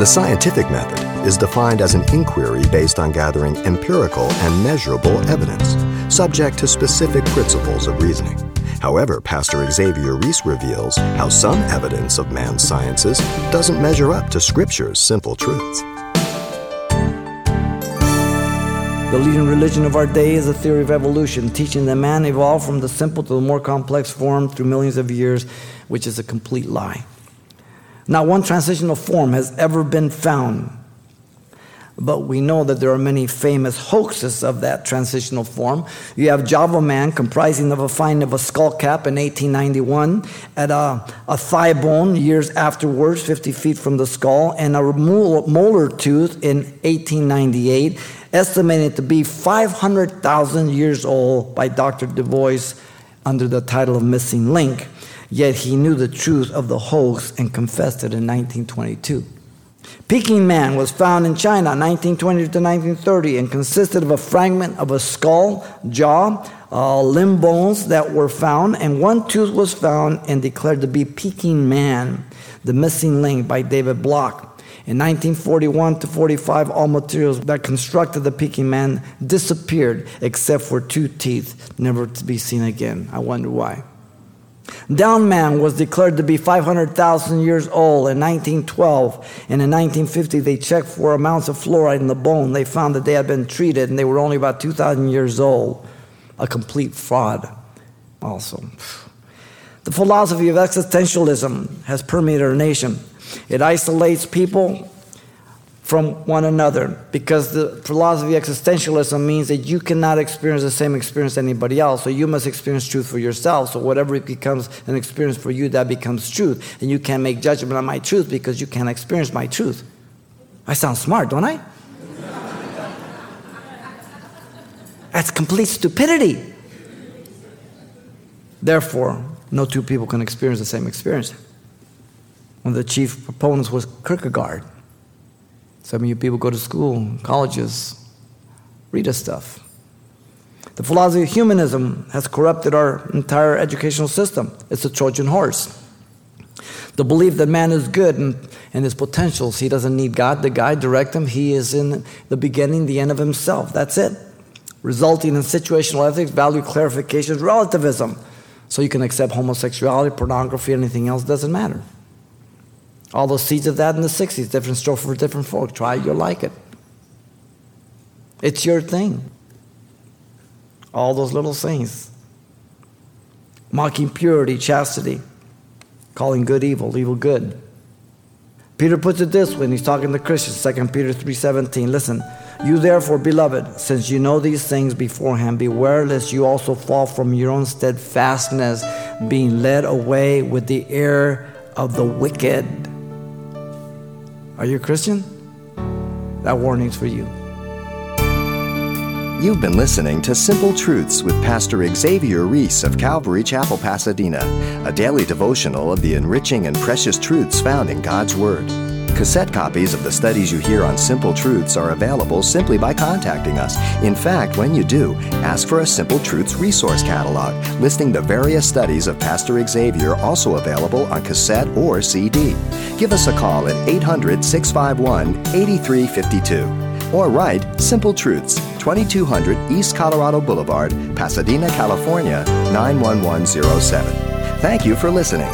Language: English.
The scientific method is defined as an inquiry based on gathering empirical and measurable evidence, subject to specific principles of reasoning. However, Pastor Xavier Reese reveals how some evidence of man's sciences doesn't measure up to Scripture's simple truths. The leading religion of our day is the theory of evolution, teaching that man evolved from the simple to the more complex form through millions of years, which is a complete lie. Not one transitional form has ever been found but we know that there are many famous hoaxes of that transitional form. You have Java Man comprising of a find of a skull cap in 1891 at a, a thigh bone years afterwards, 50 feet from the skull, and a molar tooth in 1898, estimated to be 500,000 years old by Dr. Dubois under the title of Missing Link. Yet he knew the truth of the hoax and confessed it in 1922. Peking man was found in China 1920 to 1930 and consisted of a fragment of a skull, jaw, uh, limb bones that were found, and one tooth was found and declared to be Peking man, the missing link by David Block. In 1941 to 45, all materials that constructed the Peking man disappeared except for two teeth, never to be seen again. I wonder why. Down man was declared to be 500,000 years old in 1912. And in 1950, they checked for amounts of fluoride in the bone. They found that they had been treated and they were only about 2,000 years old. A complete fraud, also. The philosophy of existentialism has permeated our nation. It isolates people from one another because the philosophy of existentialism means that you cannot experience the same experience as anybody else. So you must experience truth for yourself. So whatever becomes an experience for you, that becomes truth. And you can't make judgment on my truth because you can't experience my truth. I sound smart, don't I? That's complete stupidity. Therefore, no two people can experience the same experience. One of the chief proponents was Kierkegaard. Some of you people go to school, colleges, read this stuff. The philosophy of humanism has corrupted our entire educational system. It's a Trojan horse. The belief that man is good and, and his potentials, he doesn't need God to guide, direct him. He is in the beginning, the end of himself. That's it. Resulting in situational ethics, value clarification, relativism. So you can accept homosexuality, pornography, anything else, doesn't matter. All those seeds of that in the 60s, different story for different folk. Try it, you'll like it. It's your thing. All those little things. Mocking purity, chastity, calling good evil, evil good. Peter puts it this way, and he's talking to Christians, 2 Peter 3.17. Listen, you therefore, beloved, since you know these things beforehand, beware lest you also fall from your own steadfastness, being led away with the error of the wicked. Are you a Christian? That warning's for you. You've been listening to Simple Truths with Pastor Xavier Reese of Calvary Chapel, Pasadena, a daily devotional of the enriching and precious truths found in God's Word. Cassette copies of the studies you hear on Simple Truths are available simply by contacting us. In fact, when you do, ask for a Simple Truths resource catalog listing the various studies of Pastor Xavier also available on cassette or CD. Give us a call at 800 651 8352 or write Simple Truths, 2200 East Colorado Boulevard, Pasadena, California 91107. Thank you for listening.